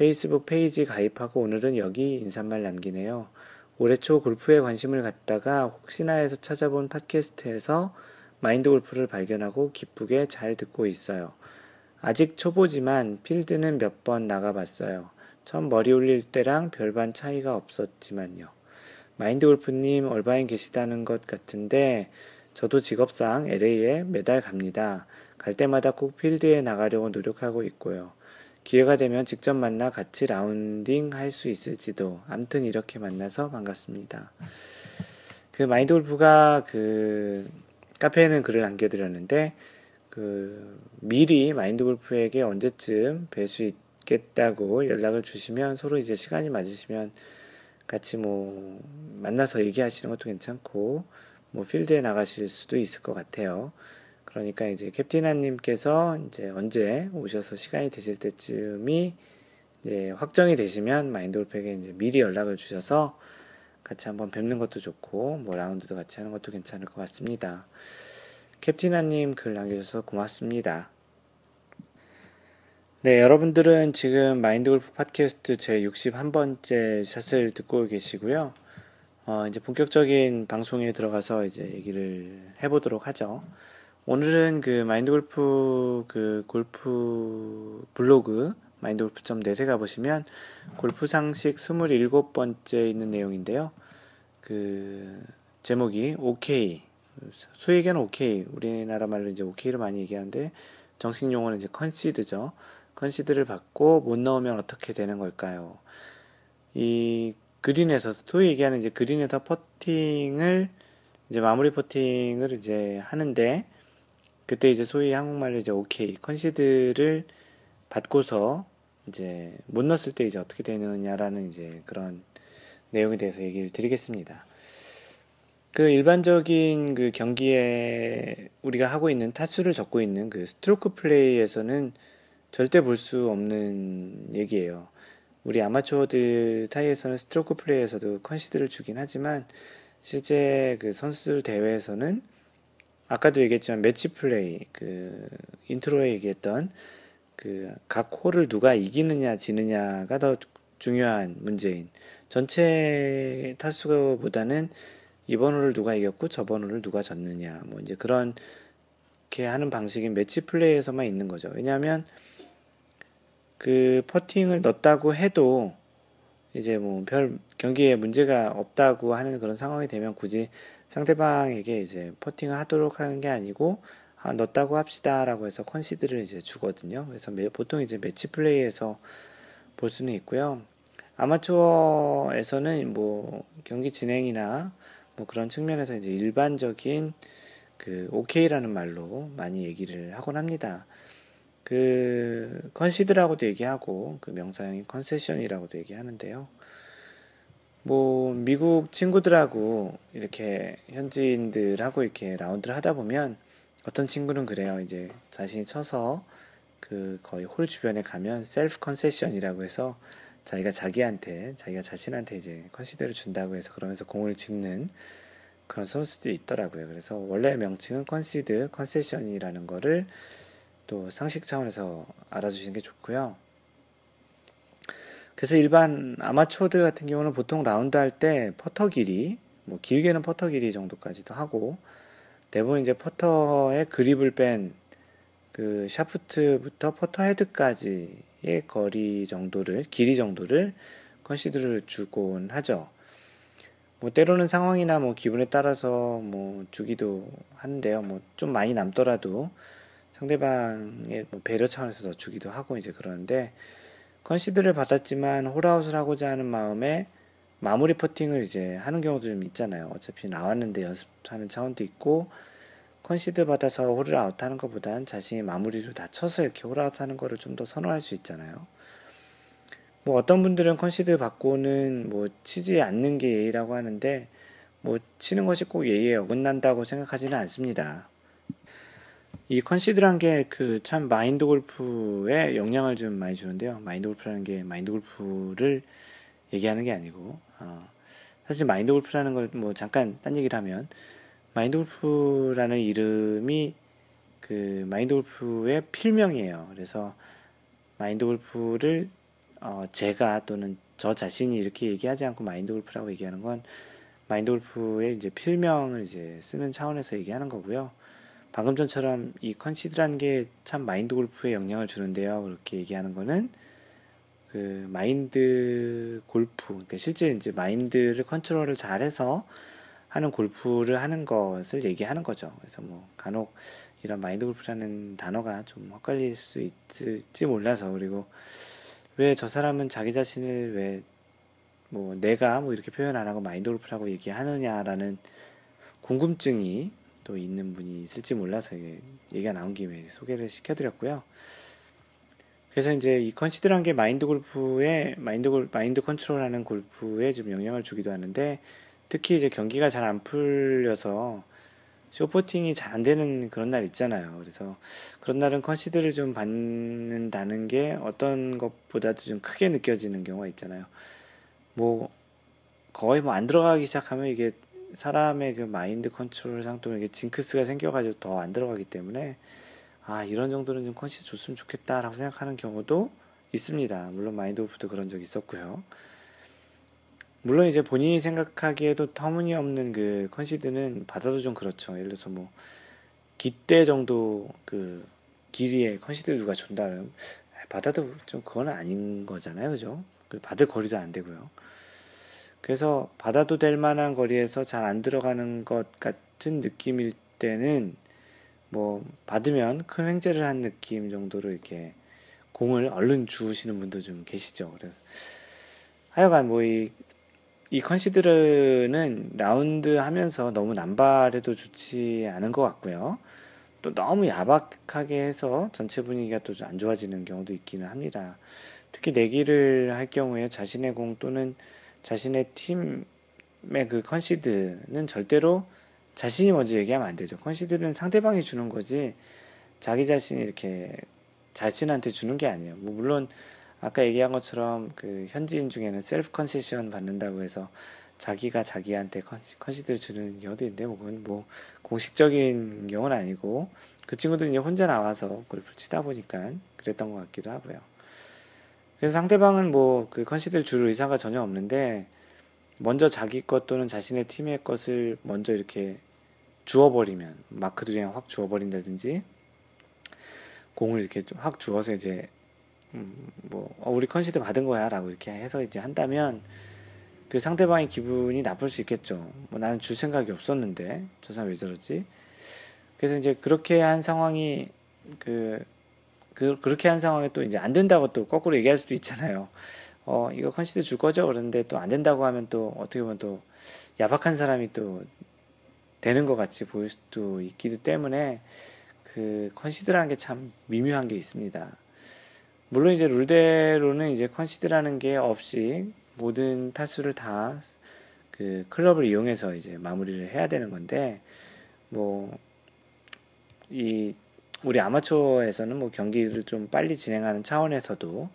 페이스북 페이지 가입하고 오늘은 여기 인사말 남기네요. 올해 초 골프에 관심을 갖다가 혹시나 해서 찾아본 팟캐스트에서 마인드 골프를 발견하고 기쁘게 잘 듣고 있어요. 아직 초보지만 필드는 몇 번 나가봤어요. 처음 머리 올릴 때랑 별반 차이가 없었지만요. 마인드 골프님 얼바인 계시다는 것 같은데 저도 직업상 LA에 매달 갑니다. 갈 때마다 꼭 필드에 나가려고 노력하고 있고요. 기회가 되면 직접 만나 같이 라운딩 할 수 있을지도. 암튼 이렇게 만나서 반갑습니다. 그 마인드 골프가 그 카페에는 글을 남겨드렸는데 그 미리 마인드 골프에게 언제쯤 뵐 수 있겠다고 연락을 주시면 서로 이제 시간이 맞으시면 같이 뭐 만나서 얘기하시는 것도 괜찮고 뭐 필드에 나가실 수도 있을 것 같아요. 그러니까 이제 캡틴아님께서 이제 언제 오셔서 시간이 되실 때쯤이 이제 확정이 되시면 마인드골프에게 이제 미리 연락을 주셔서 같이 한번 뵙는 것도 좋고 뭐 라운드도 같이 하는 것도 괜찮을 것 같습니다. 캡틴아님 글 남겨주셔서 고맙습니다. 네, 여러분들은 지금 마인드골프 팟캐스트 제 61번째 샷을 듣고 계시고요. 어, 이제 본격적인 방송에 들어가서 이제 얘기를 해보도록 하죠. 오늘은 그 마인드 골프 그 골프 블로그 마인드 골프.net에 가보시면 골프 상식 27번째 있는 내용인데요. 그 제목이 OK 소위견는 OK 우리나라 말로 이제 OK를 많이 얘기하는데 정식 용어는 이제 컨시드죠. 컨시드를 받고 못 넣으면 어떻게 되는 걸까요? 이 그린에서 소위 얘기하는 이제 그린에서 퍼팅을 이제 마무리 퍼팅을 이제 하는데 그때 이제 소위 한국말로 이제 오케이 컨시드를 받고서 이제 못 넣었을 때 이제 어떻게 되느냐라는 이제 그런 내용에 대해서 얘기를 드리겠습니다. 그 일반적인 그 경기에 우리가 하고 있는 타수를 적고 있는 그 스트로크 플레이에서는 절대 볼 수 없는 얘기예요. 우리 아마추어들 사이에서는 스트로크 플레이에서도 컨시드를 주긴 하지만 실제 그 선수들 대회에서는 아까도 얘기했지만 매치 플레이 그 인트로에 얘기했던 그 각 홀을 누가 이기느냐 지느냐가 더 중요한 문제인 전체 타수보다는 이번 홀을 누가 이겼고 저번 홀을 누가 졌느냐 뭐 이제 그런 게 하는 방식인 매치 플레이에서만 있는 거죠. 왜냐하면 그 퍼팅을 넣었다고 해도 이제 뭐 별 경기에 문제가 없다고 하는 그런 상황이 되면 굳이 상대방에게 이제 퍼팅을 하도록 하는 게 아니고 아, 넣었다고 합시다라고 해서 컨시드를 이제 주거든요. 그래서 매, 보통 이제 매치 플레이에서 볼 수는 있고요. 아마추어에서는 뭐 경기 진행이나 뭐뭐 그런 측면에서 이제 일반적인 그 오케이라는 말로 많이 얘기를 하곤 합니다. 그 컨시드라고도 얘기하고 그 명사형인 concession이라고도 얘기하는데요. 뭐 미국 친구들하고 이렇게 현지인들하고 이렇게 라운드를 하다 보면 어떤 친구는 그래요. 이제 자신이 쳐서 그 거의 홀 주변에 가면 self concession이라고 해서 자기가 자기한테 자기가 자신한테 이제 컨시드를 준다고 해서 그러면서 공을 집는 그런 선수들이 있더라고요. 그래서 원래 명칭은 컨시드 concession이라는 거를 또 상식 차원에서 알아주시는 게 좋고요. 그래서 일반 아마추어들 같은 경우는 보통 라운드 할 때 퍼터 길이, 뭐 길게는 퍼터 길이 정도까지도 하고, 대부분 이제 퍼터의 그립을 뺀 그 샤프트부터 퍼터 헤드까지의 거리 정도를, 길이 정도를 컨시드를 주곤 하죠. 뭐 때로는 상황이나 뭐 기분에 따라서 뭐 주기도 하는데요. 뭐 좀 많이 남더라도 상대방의 뭐 배려 차원에서 더 주기도 하고 이제 그러는데 컨시드를 받았지만 홀아웃을 하고자 하는 마음에 마무리 퍼팅을 이제 하는 경우도 좀 있잖아요. 어차피 나왔는데 연습하는 차원도 있고 컨시드 받아서 홀을 아웃하는 것보단 자신이 마무리를 다 쳐서 이렇게 홀 아웃하는 거를 좀 더 선호할 수 있잖아요. 뭐 어떤 분들은 컨시드 받고는 뭐 치지 않는 게 예의라고 하는데 뭐 치는 것이 꼭 예의에 어긋난다고 생각하지는 않습니다. 이 컨시드란 게 그 참 마인드 골프에 영향을 좀 많이 주는데요. 마인드 골프라는 게 마인드 골프를 얘기하는 게 아니고 어, 사실 마인드 골프라는 걸 뭐 잠깐 딴 얘기를 하면 마인드 골프라는 이름이 그 마인드 골프의 필명이에요. 그래서 마인드 골프를 어, 제가 또는 저 자신이 이렇게 얘기하지 않고 마인드 골프라고 얘기하는 건 마인드 골프의 이제 필명을 이제 쓰는 차원에서 얘기하는 거고요. 방금 전처럼 이 컨시드라는 게 참 마인드 골프에 영향을 주는데요. 그렇게 얘기하는 거는 그 마인드 골프, 그러니까 실제 이제 마인드를 컨트롤을 잘해서 하는 골프를 하는 것을 얘기하는 거죠. 그래서 뭐 간혹 이런 마인드 골프라는 단어가 좀 헷갈릴 수 있을지 몰라서 그리고 왜 저 사람은 자기 자신을 왜 뭐 내가 뭐 이렇게 표현 안 하고 마인드 골프라고 얘기하느냐라는 궁금증이 또 있는 분이 있을지 몰라서 얘기가 나온 김에 소개를 시켜드렸고요. 그래서 이제 이 컨시드란 게 마인드 골프에 마인드 골 마인드 컨트롤하는 골프에 좀 영향을 주기도 하는데 특히 이제 경기가 잘 안 풀려서 short 퍼팅이 잘 안 되는 그런 날 있잖아요. 그래서 그런 날은 컨시드를 좀 받는다는 게 어떤 것보다도 좀 크게 느껴지는 경우가 있잖아요. 뭐 거의 뭐 안 들어가기 시작하면 이게 사람의 그 마인드 컨트롤상 또 이게 징크스가 생겨가지고 더 안 들어가기 때문에 아 이런 정도는 좀 컨시드 줬으면 좋겠다라고 생각하는 경우도 있습니다. 물론 마인드 골프도 그런 적 있었고요. 물론 이제 본인이 생각하기에도 터무니없는 그 컨시드는 받아도 좀 그렇죠. 예를 들어서 뭐 깃대 정도 그 길이에 컨시드 누가 준다면 받아도 좀 그건 아닌 거잖아요, 그죠? 그 받을 거리도 안 되고요. 그래서 받아도 될 만한 거리에서 잘 안 들어가는 것 같은 느낌일 때는 뭐 받으면 큰 횡재를 한 느낌 정도로 이렇게 공을 얼른 주시는 분도 좀 계시죠. 그래서 하여간 뭐이 이 컨시드르는 라운드 하면서 너무 남발해도 좋지 않은 것 같고요. 또 너무 야박하게 해서 전체 분위기가 또 안 좋아지는 경우도 있기는 합니다. 특히 내기를 할 경우에 자신의 공 또는 자신의 팀의 그 컨시드는 절대로 자신이 먼저 얘기하면 안 되죠. 컨시드는 상대방이 주는 거지 자기 자신이 이렇게 자신한테 주는 게 아니에요. 뭐 물론 아까 얘기한 것처럼 그 현지인 중에는 self concession 받는다고 해서 자기가 자기한테 컨시드를 주는 경우도 있는데 뭐 그건 뭐 공식적인 경우는 아니고 그 친구들은 이제 혼자 나와서 골프 치다 보니까 그랬던 것 같기도 하고요. 그래서 상대방은 뭐 그 컨시드를 줄 의사가 전혀 없는데 먼저 자기 것 또는 자신의 팀의 것을 먼저 이렇게 주워버리면 마크를 확 주워버린다든지 공을 이렇게 확 주워서 이제 음, 뭐, 어, 우리 컨시드 받은 거야. 라고 이렇게 해서 이제 한다면, 그 상대방의 기분이 나쁠 수 있겠죠. 뭐 나는 줄 생각이 없었는데, 저 사람 왜 저러지? 그래서 이제 그렇게 한 상황이, 그, 그, 그렇게 한 상황에 또 이제 안 된다고 또 거꾸로 얘기할 수도 있잖아요. 어 이거 컨시드 줄 거죠 그런데 또 안 된다고 하면 또 어떻게 보면 또 야박한 사람이 또 되는 것 같이 보일 수도 있기도 때문에 그 컨시드라는 게 참 미묘한 게 있습니다. 물론 이제 룰대로는 이제 컨시드라는 게 없이 모든 타수를 다 그 클럽을 이용해서 이제 마무리를 해야 되는 건데 뭐이 우리 아마추어에서는 뭐 경기를 좀 빨리 진행하는 차원에서도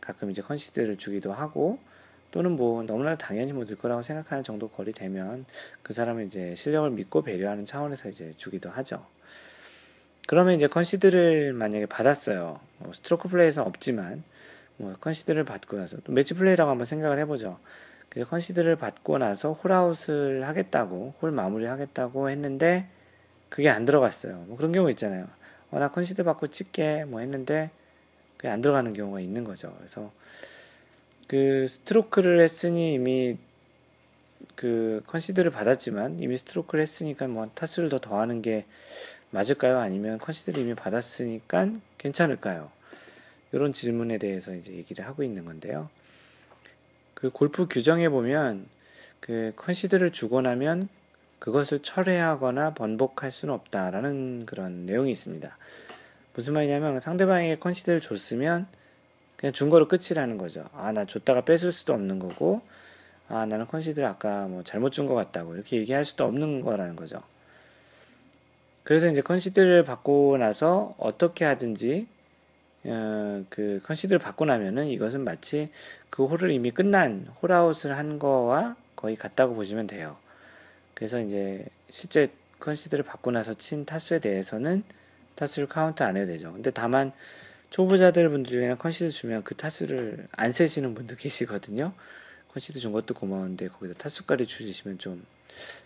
가끔 이제 컨시드를 주기도 하고 또는 뭐 너무나 당연히 뭐 넣을 거라고 생각하는 정도 거리 되면 그 사람은 이제 실력을 믿고 배려하는 차원에서 이제 주기도 하죠. 그러면 이제 컨시드를 만약에 받았어요. 뭐 스트로크 플레이에서는 없지만 뭐 컨시드를 받고 나서 또 매치 플레이라고 한번 생각을 해보죠. 그래서 컨시드를 받고 나서 홀아웃을 하겠다고 홀 마무리 하겠다고 했는데 그게 안 들어갔어요. 뭐 그런 경우 있잖아요. 어, 나 컨시드 받고 찍게 뭐 했는데 그게 안 들어가는 경우가 있는 거죠. 그래서 그 스트로크를 했으니 이미 그 컨시드를 받았지만 이미 스트로크를 했으니까 뭐 타수를 더 더하는 게 맞을까요? 아니면 컨시드를 이미 받았으니까 괜찮을까요? 이런 질문에 대해서 이제 얘기를 하고 있는 건데요. 그 골프 규정에 보면 그 컨시드를 주고 나면 그것을 철회하거나 번복할 수는 없다라는 그런 내용이 있습니다. 무슨 말이냐면 상대방에게 컨시드를 줬으면 그냥 준 거로 끝이라는 거죠. 아, 나 줬다가 뺏을 수도 없는 거고, 아, 나는 컨시드를 아까 뭐 잘못 준 것 같다고 이렇게 얘기할 수도 없는 거라는 거죠. 그래서 이제 컨시드를 받고 나서 어떻게 하든지 어, 그 컨시드를 받고 나면은 이것은 마치 그 홀을 이미 끝난 홀아웃을 한 거와 거의 같다고 보시면 돼요. 그래서 이제 실제 컨시드를 받고 나서 친 타수에 대해서는 타수를 카운트 안 해도 되죠. 근데 다만 초보자들 분들 중에는 컨시드 주면 그 타수를 안 세시는 분도 계시거든요. 컨시드 준 것도 고마운데 거기다 타수까지 주시면 좀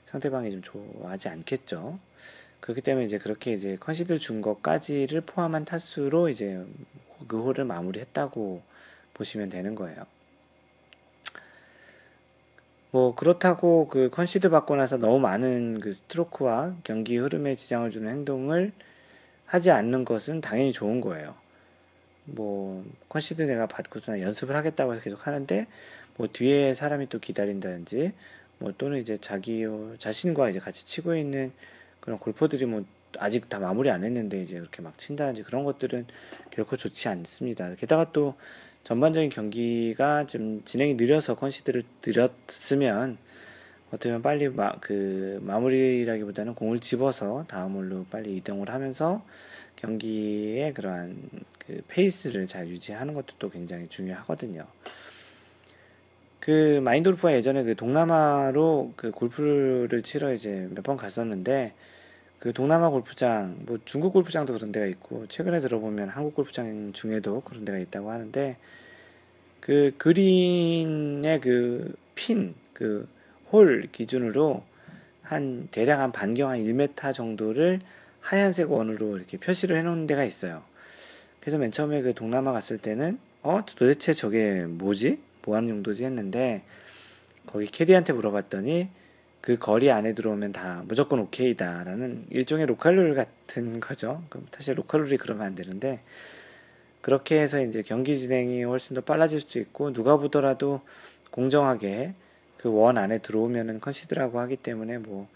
상대방이 좀 좋아하지 않겠죠. 그렇기 때문에 이제 그렇게 이제 컨시드를 준 것까지를 포함한 타수로 이제 그 홀을 마무리했다고 보시면 되는 거예요. 뭐 그렇다고 그 컨시드 받고 나서 너무 많은 그 스트로크와 경기 흐름에 지장을 주는 행동을 하지 않는 것은 당연히 좋은 거예요. 뭐 컨시드 내가 받고서 연습을 하겠다고 해서 계속 하는데 뭐 뒤에 사람이 또 기다린다든지 뭐 또는 이제 자기 자신과 이제 같이 치고 있는 그런 골퍼들이 뭐 아직 다 마무리 안 했는데 이제 그렇게 막 친다든지 그런 것들은 결코 좋지 않습니다. 게다가 또 전반적인 경기가 좀 진행이 느려서 컨시드를 느렸으면 어떻게 보면 빨리 마, 그 마무리라기보다는 공을 집어서 다음 홀로 빨리 이동을 하면서 경기의 그러한 그 페이스를 잘 유지하는 것도 또 굉장히 중요하거든요. 그 마인돌프가 예전에 그 동남아로 그 골프를 치러 이제 몇 번 갔었는데 그 동남아 골프장, 뭐 중국 골프장도 그런 데가 있고 최근에 들어보면 한국 골프장 중에도 그런 데가 있다고 하는데 그 그린의 그 핀, 그 홀 기준으로 한 대략 한 반경 한 1m 정도를 하얀색 원으로 이렇게 표시를 해놓은 데가 있어요. 그래서 맨 처음에 그 동남아 갔을 때는 어 도대체 저게 뭐지? 뭐 하는 용도지 했는데 거기 캐디한테 물어봤더니 그 거리 안에 들어오면 다 무조건 오케이다라는 일종의 로컬룰 같은 거죠. 그럼 사실 로컬룰이 그러면 안 되는데 그렇게 해서 이제 경기 진행이 훨씬 더 빨라질 수도 있고 누가 보더라도 공정하게 그 원 안에 들어오면은 컨시드라고 하기 때문에 뭐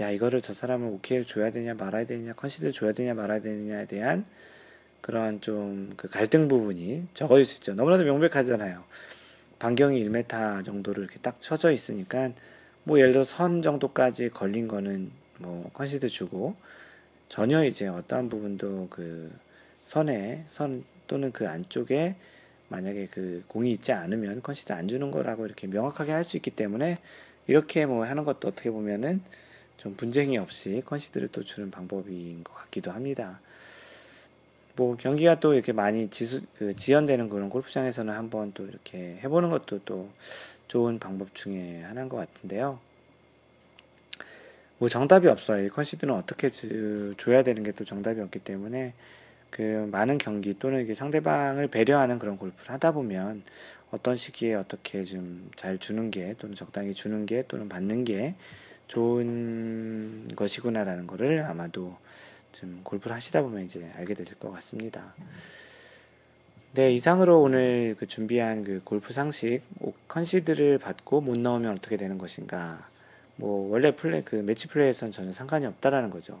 야 이거를 저 사람을 오케이를 줘야 되냐 말아야 되냐 컨시드를 줘야 되냐 말아야 되느냐에 대한 그런 좀 그 갈등 부분이 적어질 수 있죠. 너무나도 명백하잖아요. 반경이 1m 정도로 이렇게 딱 쳐져 있으니까 뭐 예를 들어 선 정도까지 걸린 거는 뭐 컨시드 주고 전혀 이제 어떠한 부분도 그 선에 선 또는 그 안쪽에 만약에 그 공이 있지 않으면 컨시드 안 주는 거라고 이렇게 명확하게 할 수 있기 때문에 이렇게 뭐 하는 것도 어떻게 보면은 좀 분쟁이 없이 컨시드를 또 주는 방법인 것 같기도 합니다. 뭐 경기가 또 이렇게 많이 지수, 그 지연되는 그런 골프장에서는 한번 또 이렇게 해보는 것도 또 좋은 방법 중에 하나인 것 같은데요. 뭐 정답이 없어요. 이 컨시드는 어떻게 주, 줘야 되는 게 또 정답이 없기 때문에 그 많은 경기 또는 이게 상대방을 배려하는 그런 골프를 하다 보면 어떤 시기에 어떻게 좀 잘 주는 게 또는 적당히 주는 게 또는 받는 게 좋은 것이구나라는 거를 아마도 좀 골프를 하시다 보면 이제 알게 될 것 같습니다. 네, 이상으로 오늘 그 준비한 그 골프 상식 컨시드를 받고 못 넣으면 어떻게 되는 것인가. 뭐 원래 플레이 그 매치 플레이에서는 전혀 상관이 없다라는 거죠.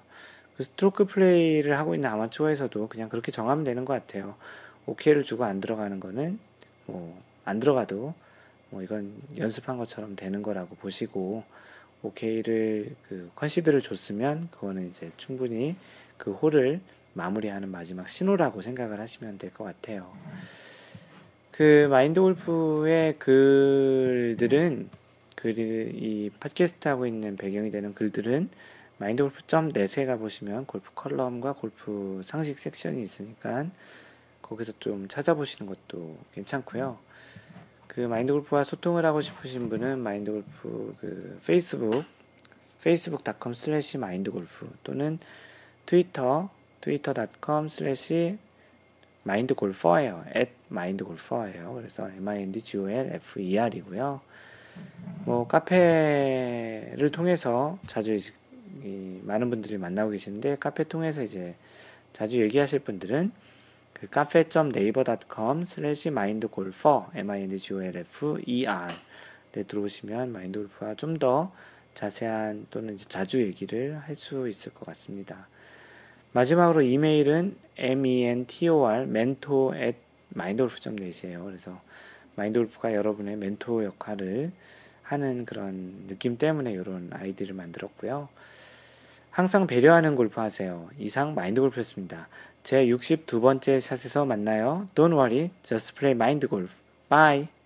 그 스트로크 플레이를 하고 있는 아마추어에서도 그냥 그렇게 정하면 되는 것 같아요. 오케이를 주고 안 들어가는 거는 뭐 안 들어가도 뭐 이건 연습한 것처럼 되는 거라고 보시고 오케이를 그 컨시드를 줬으면 그거는 이제 충분히 그 홀을 마무리하는 마지막 신호라고 생각을 하시면 될 것 같아요. 그 마인드 골프의 글들은 그이 팟캐스트 하고 있는 배경이 되는 글들은 마인드 골프 점 net에 가보시면 골프 컬럼과 골프 상식 섹션이 있으니까 거기서 좀 찾아보시는 것도 괜찮고요. 그 마인드 골프와 소통을 하고 싶으신 분은 마인드 골프 그 페이스북 facebook.com 슬래시 마인드 골프 또는 트위터 twitter.com 마인드 골퍼예요. at 골퍼예요. 그래서 mindgolfer이고요. 뭐 카페를 통해서 자주 이, 많은 분들이 만나고 계시는데 카페 통해서 이제 자주 얘기하실 분들은 그 카페.naver.com 슬래시 마인드골퍼 m-i-n-d-g-o-l-f-e-r 네, 들어오시면 마인드 골프와 좀 더 자세한 또는 자주 얘기를 할 수 있을 것 같습니다. 마지막으로 이메일은 mentor mentor at mindgolf.net이에요. 그래서 마인드골프가 여러분의 멘토 역할을 하는 그런 느낌 때문에 이런 아이디를 만들었고요. 항상 배려하는 골프 하세요. 이상 마인드 골프였습니다. 제 62번째 샷에서 만나요. Don't worry, just play mind golf. Bye.